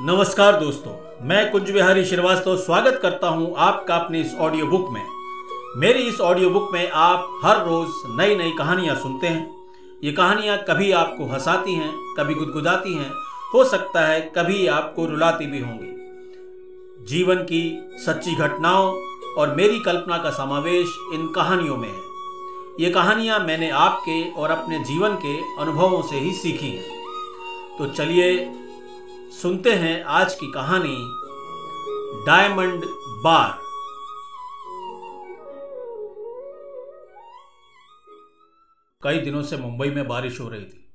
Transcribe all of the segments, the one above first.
नमस्कार दोस्तों, मैं कुंज बिहारी श्रीवास्तव स्वागत करता हूँ आपका अपनी इस ऑडियो बुक में। मेरी इस ऑडियो बुक में आप हर रोज नई नई कहानियाँ सुनते हैं। ये कहानियाँ कभी आपको हंसाती हैं, कभी गुदगुदाती हैं, हो सकता है कभी आपको रुलाती भी होंगी। जीवन की सच्ची घटनाओं और मेरी कल्पना का समावेश इन कहानियों में है। ये कहानियाँ मैंने आपके और अपने जीवन के अनुभवों से ही सीखी हैं। तो चलिए सुनते हैं आज की कहानी, डायमंड बार। कई दिनों से मुंबई में बारिश हो रही थी।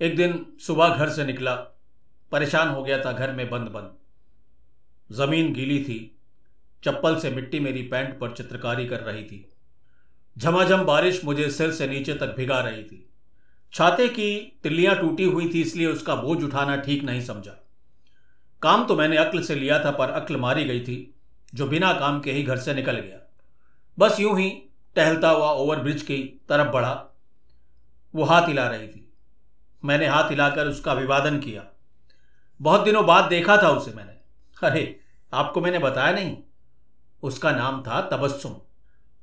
एक दिन सुबह घर से निकला, परेशान हो गया था घर में बंद बंद। ज़मीन गीली थी, चप्पल से मिट्टी मेरी पैंट पर चित्रकारी कर रही थी। झमाझम बारिश मुझे सिर से नीचे तक भिगा रही थी। छाते की तिल्लियाँ टूटी हुई थी, इसलिए उसका बोझ उठाना ठीक नहीं समझा। काम तो मैंने अक्ल से लिया था, पर अक्ल मारी गई थी, जो बिना काम के ही घर से निकल गया। बस यूँ ही टहलता हुआ ओवरब्रिज की तरफ़ बढ़ा। वो हाथ हिला रही थी। मैंने हाथ हिलाकर उसका अभिवादन किया। बहुत दिनों बाद देखा था उसे मैंने। अरे, आपको मैंने बताया नहीं? उसका नाम था तबस्सुम।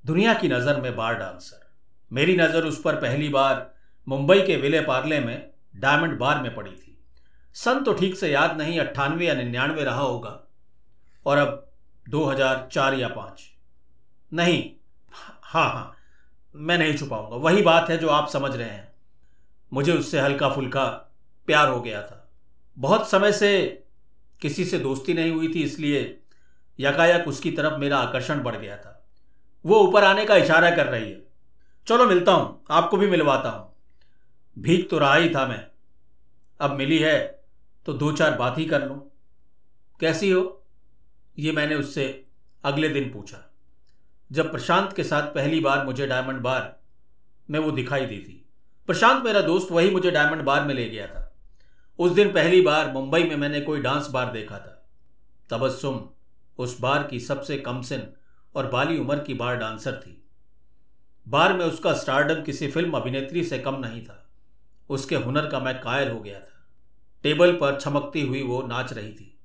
दुनिया की नज़र में बार डांसर। मेरी नज़र उस पर पहली बार मुंबई के विले पार्ले में डायमंड बार में पड़ी थी। सन तो ठीक से याद नहीं, अट्ठानवे या निन्यानवे रहा होगा। और अब 2004 या पाँच। नहीं हाँ हाँ मैं नहीं छुपाऊँगा वही बात है जो आप समझ रहे हैं। मुझे उससे हल्का फुल्का प्यार हो गया था। बहुत समय से किसी से दोस्ती नहीं हुई थी, इसलिए यकायक उसकी तरफ़ मेरा आकर्षण बढ़ गया था। वो ऊपर आने का इशारा कर रही है। चलो मिलता हूँ, आपको भी मिलवाता हूँ। भीख तो रहा ही था मैं। अब मिली है तो दो चार बात ही कर लूँ। कैसी हो? ये मैंने उससे अगले दिन पूछा। जब प्रशांत के साथ पहली बार मुझे डायमंड बार में वो दिखाई दी थी। प्रशांत मेरा दोस्त वही मुझे डायमंड बार में ले गया था। उस दिन पहली बार मुंबई में मैंने कोई डांस बार देखा था। तबस्सुम उस बार की सबसे कमसिन और बाली उम्र की बार डांसर थी। बार में उसका स्टारडम किसी फ़िल्म अभिनेत्री से कम नहीं था। उसके हुनर का मैं कायल हो गया था। टेबल पर चमकती हुई वो नाच रही थी।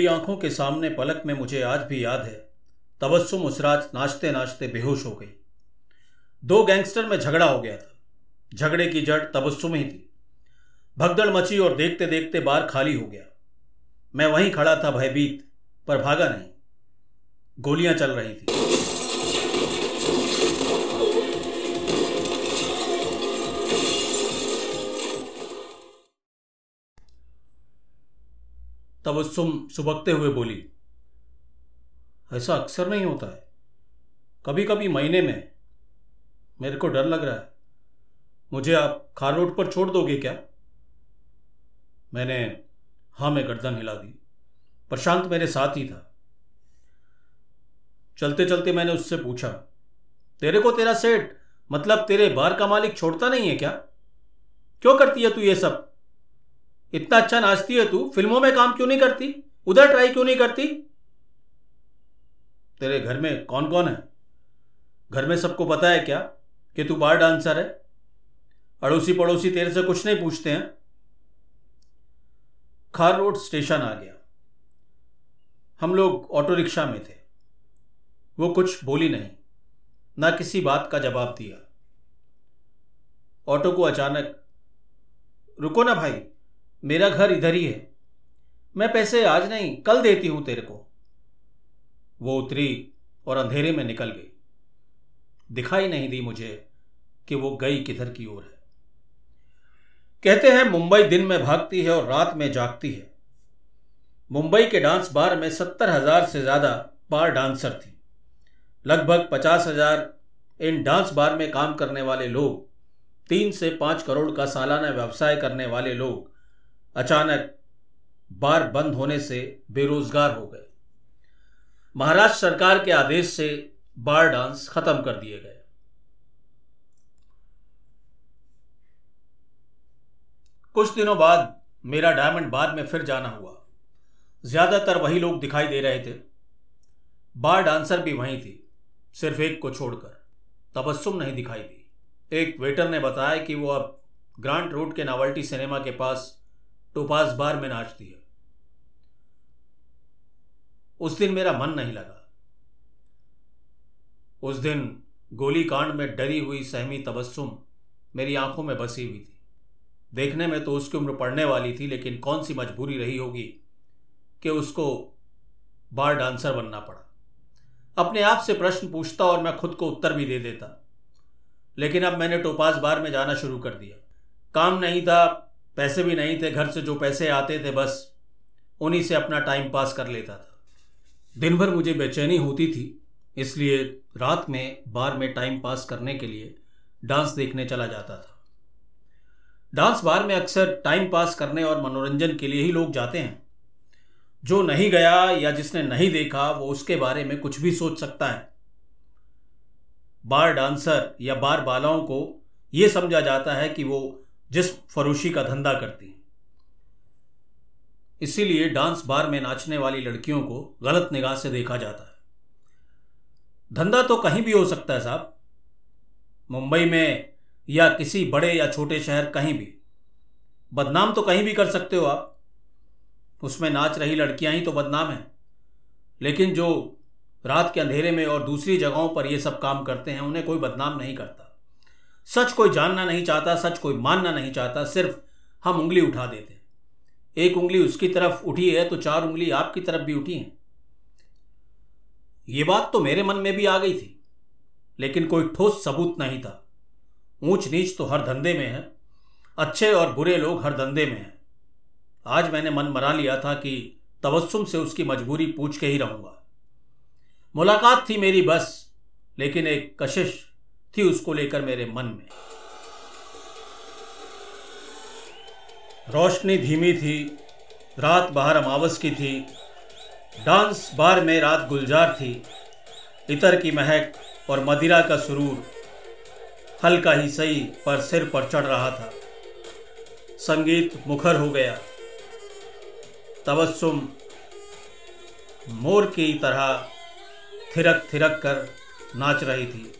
मेरी आँखों के सामने पलक में मुझे आज भी याद है। तबस्सुम उस रात नाचते नाचते बेहोश हो गई। दो गैंगस्टर में झगड़ा हो गया था। झगड़े की जड़ तबस्सुम ही थी। भगदड़ मची और देखते देखते बार खाली हो गया। मैं वहीं खड़ा था, भयभीत, पर भागा नहीं। गोलियाँ चल रही थी। तबस्सुम सुबकते हुए बोली, ऐसा अक्सर नहीं होता है। कभी कभी महीने में मेरे को डर लग रहा है। मुझे आप खार रोड पर छोड़ दोगे क्या? मैंने हाँ मैं गर्दन हिला दी। प्रशांत मेरे साथ ही था। चलते चलते मैंने उससे पूछा, तेरे को तेरा सेठ मतलब तेरे बार का मालिक छोड़ता नहीं है क्या? क्यों करती है तू ये सब? इतना अच्छा नाचती है तू? फ़िल्मों में काम क्यों नहीं करती? उधर ट्राई क्यों नहीं करती? तेरे घर में कौन कौन है? घर में सबको पता है क्या कि तू बार डांसर है? अड़ोसी पड़ोसी तेरे से कुछ नहीं पूछते हैं। खार रोड स्टेशन आ गया। हम लोग ऑटो रिक्शा में थे। वो कुछ बोली नहीं, ना किसी बात का जवाब दिया। ऑटो को अचानक, रुको ना भाई मेरा घर इधर ही है। मैं पैसे आज नहीं, कल देती हूँ तेरे को। वो उतरी और अंधेरे में निकल गई। दिखाई नहीं दी मुझे कि वो गई किधर की ओर है। कहते हैं, मुंबई दिन में भागती है और रात में जागती है। मुंबई के डांस बार में सत्तर हज़ार से ज़्यादा बार डांसर थी। लगभग पचास हज़ार इन डांस बार में काम करने वाले लोग, तीन से पाँच करोड़ का सालाना व्यवसाय करने वाले लोग अचानक बार बंद होने से बेरोजगार हो गए। महाराष्ट्र सरकार के आदेश से बार डांस खत्म कर दिए गए। कुछ दिनों बाद मेरा डायमंड बार में फिर जाना हुआ। ज़्यादातर वही लोग दिखाई दे रहे थे। बार डांसर भी वहीं थी, सिर्फ़ एक को छोड़कर। तबस्सुम नहीं दिखाई दी। एक वेटर ने बताया कि वो अब ग्रांट रोड के नावल्टी सिनेमा के पास टोपास बार में नाच दिया उस दिन मेरा मन नहीं लगा। उस दिन गोली कांड में डरी हुई सहमी तबस्सुम मेरी आँखों में बसी हुई थी। देखने में तो उसकी उम्र पड़ने वाली थी, लेकिन कौन सी मजबूरी रही होगी कि उसको बार डांसर बनना पड़ा? अपने आप से प्रश्न पूछता और मैं खुद को उत्तर भी दे देता। लेकिन अब मैंने टोपास बार में जाना शुरू कर दिया। काम नहीं था पैसे भी नहीं थे, घर से जो पैसे आते थे बस, उन्हीं से अपना टाइम पास कर लेता था। दिन भर मुझे बेचैनी होती थी, इसलिए रात में, बार में टाइम पास करने के लिए डांस देखने चला जाता था। डांस बार में अक्सर टाइम पास करने और मनोरंजन के लिए ही लोग जाते हैं। जो नहीं गया या जिसने नहीं देखा, वो उसके बारे में कुछ भी सोच सकता है। बार डांसर या बार बालाओं को यह समझा जाता है कि वो जिस फरोशी का धंधा करती हैं। इसीलिए डांस बार में नाचने वाली लड़कियों को गलत निगाह से देखा जाता है। धंधा तो कहीं भी हो सकता है साहब। मुंबई में या किसी बड़े या छोटे शहर कहीं भी। बदनाम तो कहीं भी कर सकते हो आप। उसमें नाच रही लड़कियाँ ही तो बदनाम हैं। लेकिन जो रात के अंधेरे में और दूसरी जगहों पर ये सब काम करते हैं, उन्हें कोई बदनाम नहीं करता। सच कोई जानना नहीं चाहता, सच कोई मानना नहीं चाहता, सिर्फ़ हम उंगली उठा देते हैं। एक उंगली उसकी तरफ़ उठी है तो चार उंगली आपकी तरफ़ भी उठी है। ये बात तो मेरे मन में भी आ गई थी, लेकिन कोई ठोस सबूत नहीं था। ऊंच नीच तो हर धंधे में है, अच्छे और बुरे लोग हर धंधे में हैं। आज मैंने मन मरा लिया था कि तबस्सुम से उसकी मजबूरी पूछ के ही रहूँगा। मुलाकात थी मेरी बस, लेकिन एक कशिश थी उसको लेकर मेरे मन में। रोशनी धीमी थी, रात बाहर अमावस की थी, डांस बार में रात गुलजार थी, इतर की महक और मदिरा का सुरूर हल्का ही सही पर सिर पर चढ़ रहा था। संगीत मुखर हो गया। तबस्सुम मोर की तरह थिरक थिरक कर नाच रही थी।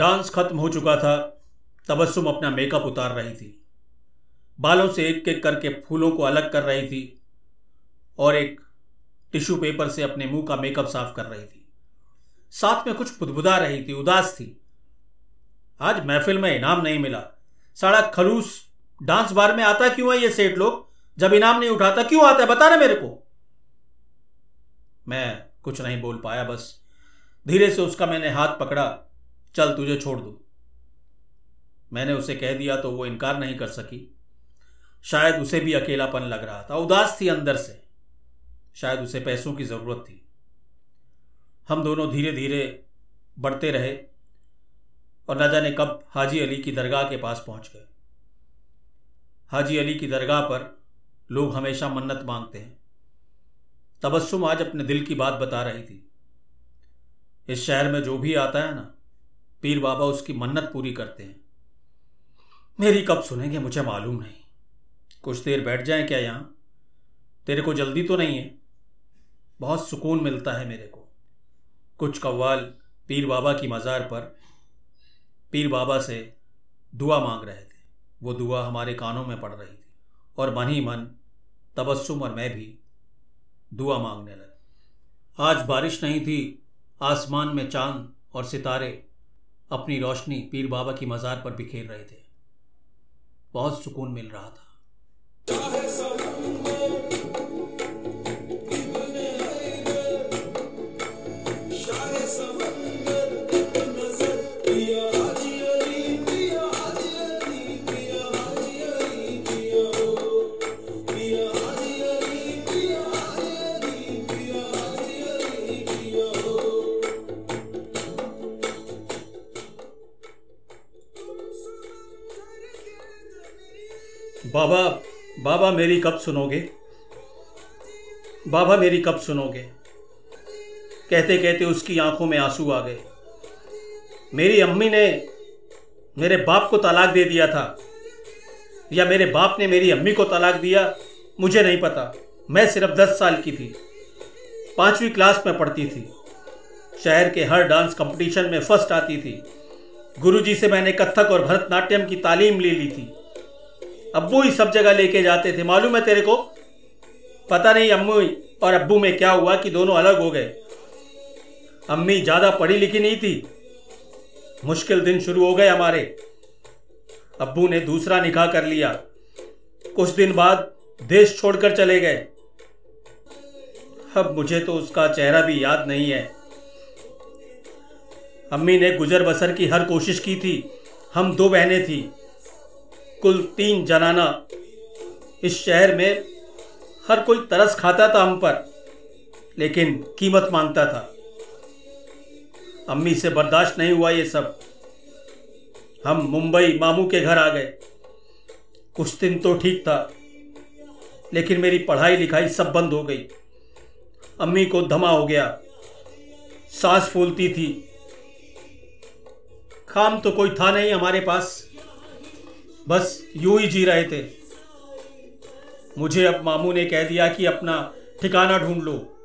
डांस खत्म हो चुका था, तबस्सुम अपना मेकअप उतार रही थी। बालों से एक एक करके फूलों को अलग कर रही थी और एक टिश्यू पेपर से अपने मुँह का मेकअप साफ़ कर रही थी। साथ में कुछ बुदबुदा रही थी, उदास थी। आज महफिल में इनाम नहीं मिला। सारा खलूस डांस बार में आता क्यों है ये सेठ लोग? जब इनाम नहीं उठाता, क्यों आता है? बता ना मेरे को। मैं कुछ नहीं बोल पाया, बस धीरे से उसका मैंने हाथ पकड़ा। चल तुझे छोड़ दू। मैंने उसे कह दिया तो वो इनकार नहीं कर सकी। शायद उसे भी अकेलापन लग रहा था। उदास थी अंदर से। शायद उसे पैसों की ज़रूरत थी। हम दोनों धीरे धीरे बढ़ते रहे और न जाने कब हाजी अली की दरगाह के पास पहुँच गए। हाजी अली की दरगाह पर लोग हमेशा मन्नत मांगते हैं। तबस्सुम आज अपने दिल की बात बता रही थी। इस शहर में जो भी आता है ना पीर बाबा उसकी मन्नत पूरी करते हैं। मेरी कब सुनेंगे मुझे मालूम नहीं। कुछ देर बैठ जाए क्या यहाँ? तेरे को जल्दी तो नहीं है? बहुत सुकून मिलता है मेरे को। कुछ कव्वाल पीर बाबा की मज़ार पर पीर बाबा से दुआ मांग रहे थे। वो दुआ हमारे कानों में पड़ रही थी और मन ही मन, तबस्सुम और मैं भी दुआ मांगने लगे। आज बारिश नहीं थी, आसमान में चाँद और सितारे अपनी रोशनी पीर बाबा की मज़ार पर बिखेर रहे थे। बहुत सुकून मिल रहा था। मेरी कब सुनोगे? बाबा मेरी कब सुनोगे? कहते कहते उसकी आँखों में आँसू आ गए। मेरी अम्मी ने मेरे बाप को तलाक दे दिया था, या मेरे बाप ने मेरी अम्मी को तलाक दिया, मुझे नहीं पता। मैं सिर्फ़ दस साल की थी। पांचवी क्लास में पढ़ती थी। शहर के हर डांस कंपटीशन में फ़र्स्ट आती थी। गुरुजी से मैंने कथक और भरतनाट्यम की तालीम ले ली थी। अब्बू ही सब जगह लेके जाते थे। मालूम है तेरे को? पता नहीं अम्मू और अब्बू में क्या हुआ कि दोनों अलग हो गए। अम्मी ज़्यादा पढ़ी लिखी नहीं थी। मुश्किल दिन शुरू हो गए हमारे। अब्बू ने दूसरा निकाह कर लिया। कुछ दिन बाद देश छोड़कर चले गए। अब मुझे तो उसका चेहरा भी याद नहीं है। अम्मी ने गुजर बसर की हर कोशिश की थी। हम दो बहनें थी। कुल तीन जनाना इस शहर में हर कोई तरस खाता था हम पर, लेकिन कीमत माँगता था। अम्मी से बर्दाश्त नहीं हुआ ये सब। हम मुंबई मामू के घर आ गए। कुछ दिन तो ठीक था, लेकिन मेरी पढ़ाई लिखाई सब बंद हो गई। अम्मी को धमा हो गया, सांस फूलती थी। काम तो कोई था नहीं हमारे पास। बस यूँ ही जी रहे थे। मुझे अब मामू ने कह दिया कि अपना ठिकाना ढूंढ लो।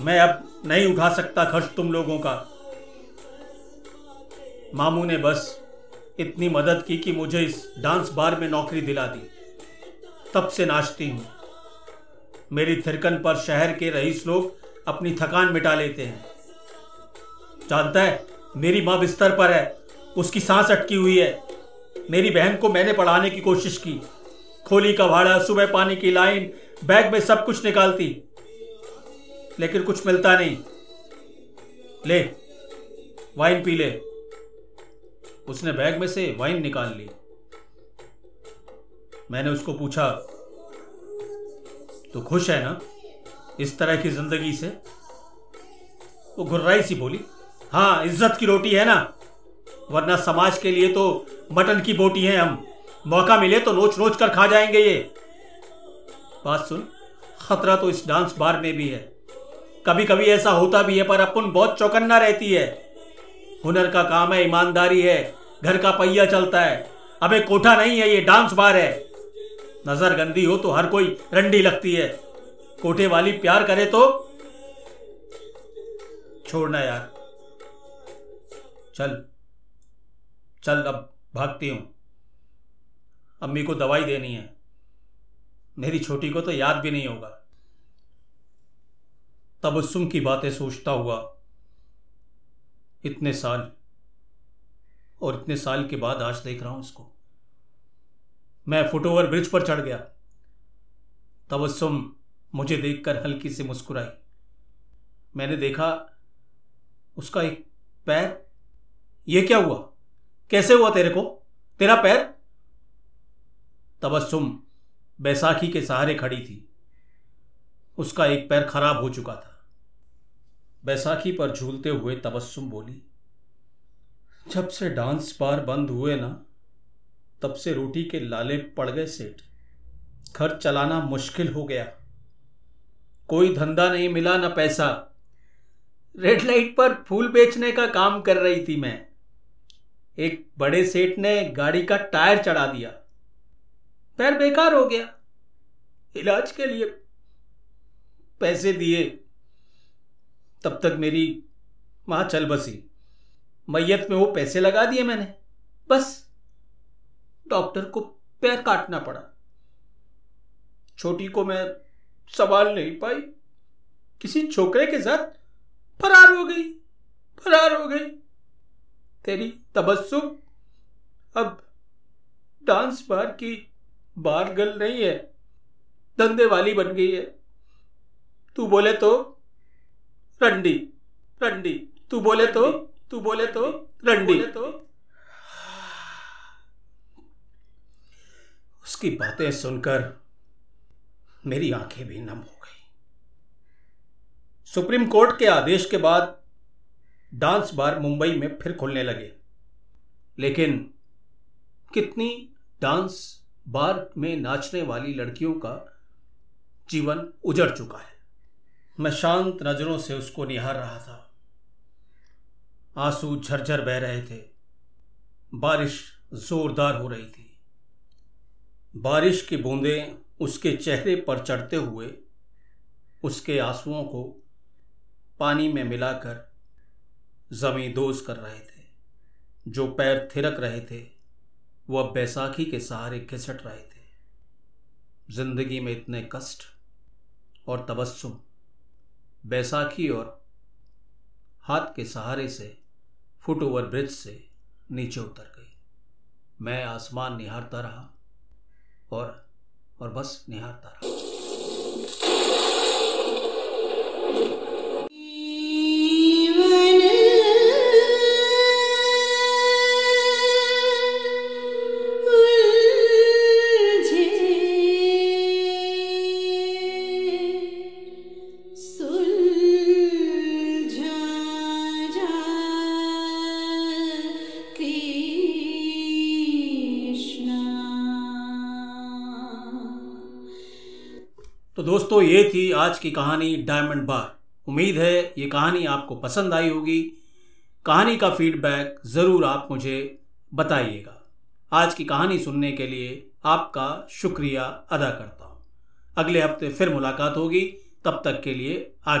मैं अब नहीं उठा सकता खर्च तुम लोगों का। मामू ने बस इतनी मदद की कि मुझे इस डांस बार में नौकरी दिला दी। तब से नाचती हूँ। मेरी थिरकन पर शहर के रईस लोग अपनी थकान मिटा लेते हैं। जानता है, मेरी माँ बिस्तर पर है, उसकी सांस अटकी हुई है। मेरी बहन को मैंने पढ़ाने की कोशिश की। खोली का भाड़ा, सुबह पानी की लाइन, बैग में सब कुछ निकालती। लेकिन कुछ मिलता नहीं। ले वाइन पी ले। उसने बैग में से वाइन निकाल ली। मैंने उसको पूछा तो खुश है ना इस तरह की ज़िंदगी से? वो घुर्राई सी बोली हाँ इज़्ज़त की रोटी है ना। वरना समाज के लिए तो मटन की बोटी है हम। मौका मिले तो नोच नोच कर खा जाएँगे ये। बात सुन, खतरा तो इस डांस बार में भी है। कभी कभी ऐसा होता भी है, पर अपन बहुत चौकन्ना रहती है। हुनर का काम है, ईमानदारी है, घर का पहिया चलता है। अबे कोठा नहीं है, ये डांस बार है। नज़र गंदी हो तो हर कोई रंडी लगती है। कोठे वाली प्यार करे तो छोड़ना यार। चल। चल अब भागती हूँ। अम्मी को दवाई देनी है। मेरी छोटी को तो याद भी नहीं होगा। तबस्सुम की बातें सोचता हुआ, इतने साल और इतने साल के बाद आज देख रहा हूँ इसको मैं फुटओवर ब्रिज पर चढ़ गया। तबस्सुम मुझे देखकर हल्की से मुस्कुराई। मैंने देखा, उसका एक पैर, ये क्या हुआ? कैसे हुआ तेरे को? तेरा पैर? तबस्सुम, बैसाखी के सहारे खड़ी थी। उसका एक पैर खराब हो चुका था। बैसाखी पर झूलते हुए तबस्सुम बोली, जब से डांस बार बंद हुए ना, तब से रोटी के लाले पड़ गए सेठ। घर चलाना मुश्किल हो गया। कोई धंधा नहीं मिला, ना पैसा। रेड लाइट पर फूल बेचने का काम कर रही थी मैं। एक बड़े सेठ ने गाड़ी का टायर चढ़ा दिया। पैर बेकार हो गया। इलाज के लिए पैसे दिए। तब तक मेरी माँ चल बसी। मैयत में वो पैसे लगा दिए मैंने। बस डॉक्टर को पैर काटना पड़ा। छोटी को मैं संभाल नहीं पाई। किसी छोकरे के साथ फरार हो गई। फरार हो गई। तेरी तबस्सुम। अब डांस बार की बार गल नहीं है धंधे वाली बन गई है। तू बोले तो रंडी रंडी। तू बोले तो तू बोले तो रंडी। तो उसकी बातें सुनकर मेरी आँखें भी नम हो गई। सुप्रीम कोर्ट के आदेश के बाद डांस बार मुंबई में फिर खुलने लगे। लेकिन कितनी डांस बार में नाचने वाली लड़कियों का जीवन उजड़ चुका है। मैं शांत नज़रों से उसको निहार रहा था। आँसू झरझर बह रहे थे। बारिश जोरदार हो रही थी। बारिश की बूंदें उसके चेहरे पर चढ़ते हुए उसके आंसुओं को पानी में मिलाकर जमी दोज कर रहे थे। जो पैर थिरक रहे थे वो अब बैसाखी के सहारे घिसट रहे थे। ज़िंदगी में इतने कष्ट और तबस्सुम, बैसाखी और हाथ के सहारे से फुट ओवर ब्रिज से नीचे उतर गई। मैं आसमान निहारता रहा और और बस निहारता रहा। तो दोस्तों, ये थी आज की कहानी डायमंड बार उम्मीद है ये कहानी आपको पसंद आई होगी। कहानी का फीडबैक ज़रूर आप मुझे बताइएगा। आज की कहानी सुनने के लिए आपका शुक्रिया अदा करता हूँ। अगले हफ़्ते फिर मुलाकात होगी। तब तक के लिए आज